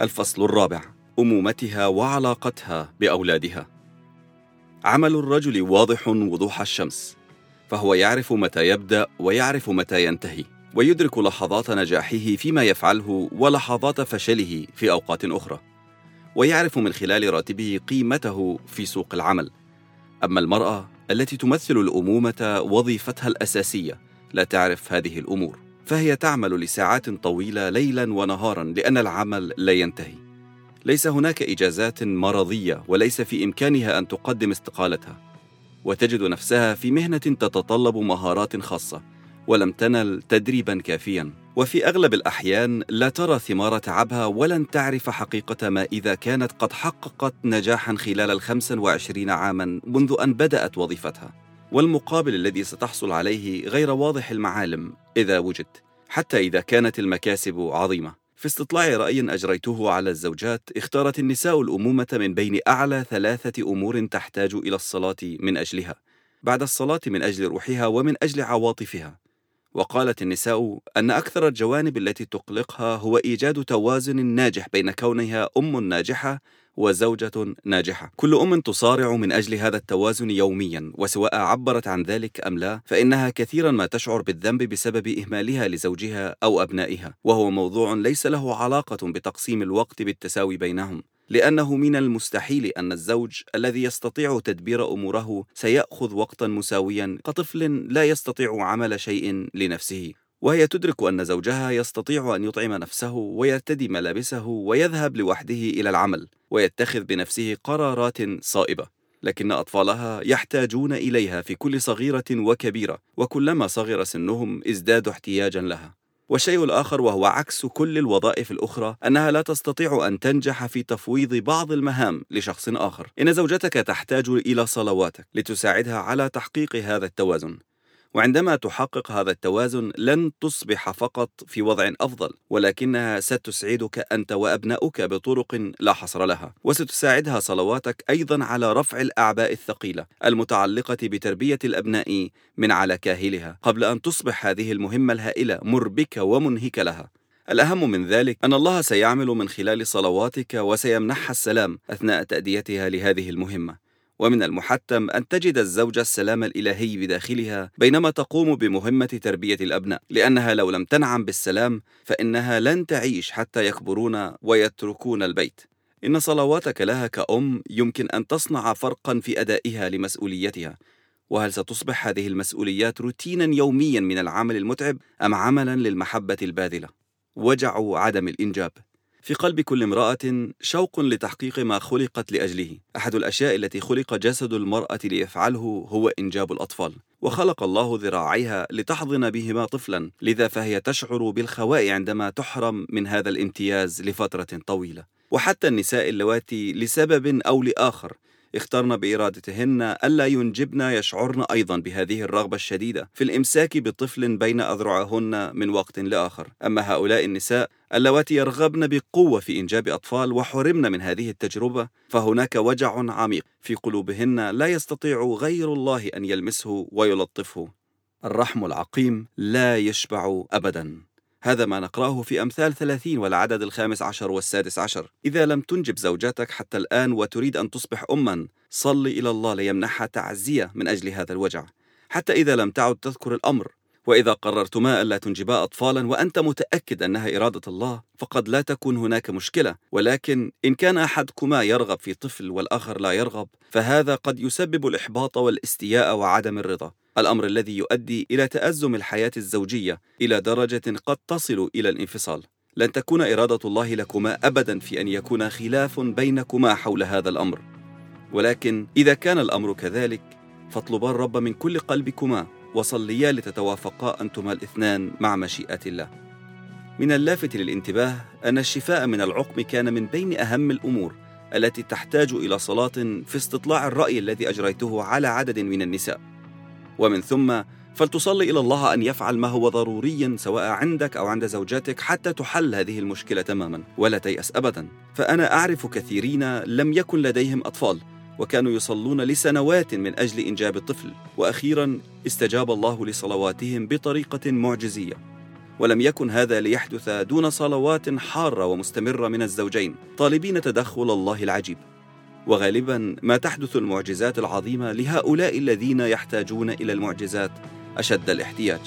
الفصل الرابع أمومتها وعلاقتها بأولادها. عمل الرجل واضح وضوح الشمس فهو يعرف متى يبدأ ويعرف متى ينتهي ويدرك لحظات نجاحه فيما يفعله ولحظات فشله في أوقات أخرى ويعرف من خلال راتبه قيمته في سوق العمل. أما المرأة التي تمثل الأمومة وظيفتها الأساسية لا تعرف هذه الأمور. فهي تعمل لساعات طويلة ليلا ونهارا لأن العمل لا ينتهي. ليس هناك إجازات مرضية وليس في إمكانها أن تقدم استقالتها. وتجد نفسها في مهنة تتطلب مهارات خاصة ولم تنل تدريبا كافيا. وفي أغلب الأحيان لا ترى ثمار تعبها ولن تعرف حقيقة ما إذا كانت قد حققت نجاحا خلال الخمس وعشرين عاما منذ أن بدأت وظيفتها. والمقابل الذي ستحصل عليه غير واضح المعالم إذا وجد حتى إذا كانت المكاسب عظيمة. في استطلاع رأي أجريته على الزوجات اختارت النساء الأمومة من بين أعلى ثلاثة أمور تحتاج إلى الصلاة من أجلها. بعد الصلاة من أجل روحها ومن أجل عواطفها. وقالت النساء أن أكثر الجوانب التي تقلقها هو إيجاد توازن ناجح بين كونها أم ناجحة وزوجة ناجحة. كل أم تصارع من أجل هذا التوازن يوميا وسواء عبرت عن ذلك أم لا فإنها كثيرا ما تشعر بالذنب بسبب إهمالها لزوجها أو أبنائها. وهو موضوع ليس له علاقة بتقسيم الوقت بالتساوي بينهم. لأنه من المستحيل أن الزوج الذي يستطيع تدبير أموره سيأخذ وقتا مساويا كطفل لا يستطيع عمل شيء لنفسه. وهي تدرك أن زوجها يستطيع أن يطعم نفسه ويرتدي ملابسه ويذهب لوحده إلى العمل ويتخذ بنفسه قرارات صائبة. لكن أطفالها يحتاجون إليها في كل صغيرة وكبيرة وكلما صغر سنهم ازدادوا احتياجا لها. والشيء الآخر وهو عكس كل الوظائف الأخرى أنها لا تستطيع أن تنجح في تفويض بعض المهام لشخص آخر. إن زوجتك تحتاج إلى صلواتك لتساعدها على تحقيق هذا التوازن. وعندما تحقق هذا التوازن لن تصبح فقط في وضع أفضل ولكنها ستسعدك أنت وأبناؤك بطرق لا حصر لها وستساعدها صلواتك أيضا على رفع الأعباء الثقيلة المتعلقة بتربية الأبناء من على كاهلها. قبل أن تصبح هذه المهمة الهائلة مربكه ومنهكه لها. الأهم من ذلك أن الله سيعمل من خلال صلواتك وسيمنحها السلام أثناء تأديتها لهذه المهمة. ومن المحتم أن تجد الزوجة السلام الإلهي بداخلها بينما تقوم بمهمة تربية الأبناء لأنها لو لم تنعم بالسلام فإنها لن تعيش حتى يكبرون ويتركون البيت. إن صلواتك لها كأم يمكن أن تصنع فرقا في أدائها لمسؤوليتها. وهل ستصبح هذه المسؤوليات روتينا يوميا من العمل المتعب أم عملا للمحبة الباذلة؟ وجع عدم الإنجاب. في قلب كل امرأة شوق لتحقيق ما خلقت لأجله. أحد الأشياء التي خلق جسد المرأة ليفعله هو إنجاب الأطفال وخلق الله ذراعيها لتحضن بهما طفلا لذا فهي تشعر بالخواء عندما تحرم من هذا الامتياز لفترة طويلة. وحتى النساء اللواتي لسبب أو لآخر اخترن بإرادتهن ألا ينجبن يشعرن أيضا بهذه الرغبة الشديدة في الإمساك بطفل بين أذرعهن من وقت لآخر. أما هؤلاء النساء اللواتي يرغبن بقوة في إنجاب أطفال وحرمن من هذه التجربة فهناك وجع عميق في قلوبهن لا يستطيع غير الله أن يلمسه ويلطفه. الرحم العقيم لا يشبع أبداً. هذا ما نقرأه في أمثال ثلاثين والعدد الخامس عشر والسادس عشر. إذا لم تنجب زوجتك حتى الآن وتريد أن تصبح أما صل إلى الله ليمنحها تعزية من أجل هذا الوجع. حتى إذا لم تعد تذكر الأمر وإذا قررتما ألا تنجبا أطفالا وأنت متأكد أنها إرادة الله فقد لا تكون هناك مشكلة. ولكن إن كان أحدكما يرغب في طفل والآخر لا يرغب فهذا قد يسبب الإحباط والاستياء وعدم الرضا. الأمر الذي يؤدي إلى تأزم الحياة الزوجية إلى درجة قد تصل إلى الانفصال. لن تكون إرادة الله لكما أبدا في أن يكون خلاف بينكما حول هذا الأمر. ولكن إذا كان الأمر كذلك فاطلبا الرب من كل قلبكما وصليا لتتوافقا أنتما الاثنان مع مشيئة الله. من اللافت للانتباه أن الشفاء من العقم كان من بين أهم الأمور التي تحتاج إلى صلاة في استطلاع الرأي الذي أجريته على عدد من النساء. ومن ثم فلتصلي إلى الله أن يفعل ما هو ضروري سواء عندك أو عند زوجاتك حتى تحل هذه المشكلة تماما ولا تيأس أبدا. فأنا أعرف كثيرين لم يكن لديهم أطفال وكانوا يصلون لسنوات من أجل إنجاب الطفل. وأخيرا استجاب الله لصلواتهم بطريقة معجزية. ولم يكن هذا ليحدث دون صلوات حارة ومستمرة من الزوجين طالبين تدخل الله العجيب. وغالبا ما تحدث المعجزات العظيمة لهؤلاء الذين يحتاجون إلى المعجزات أشد الاحتياج.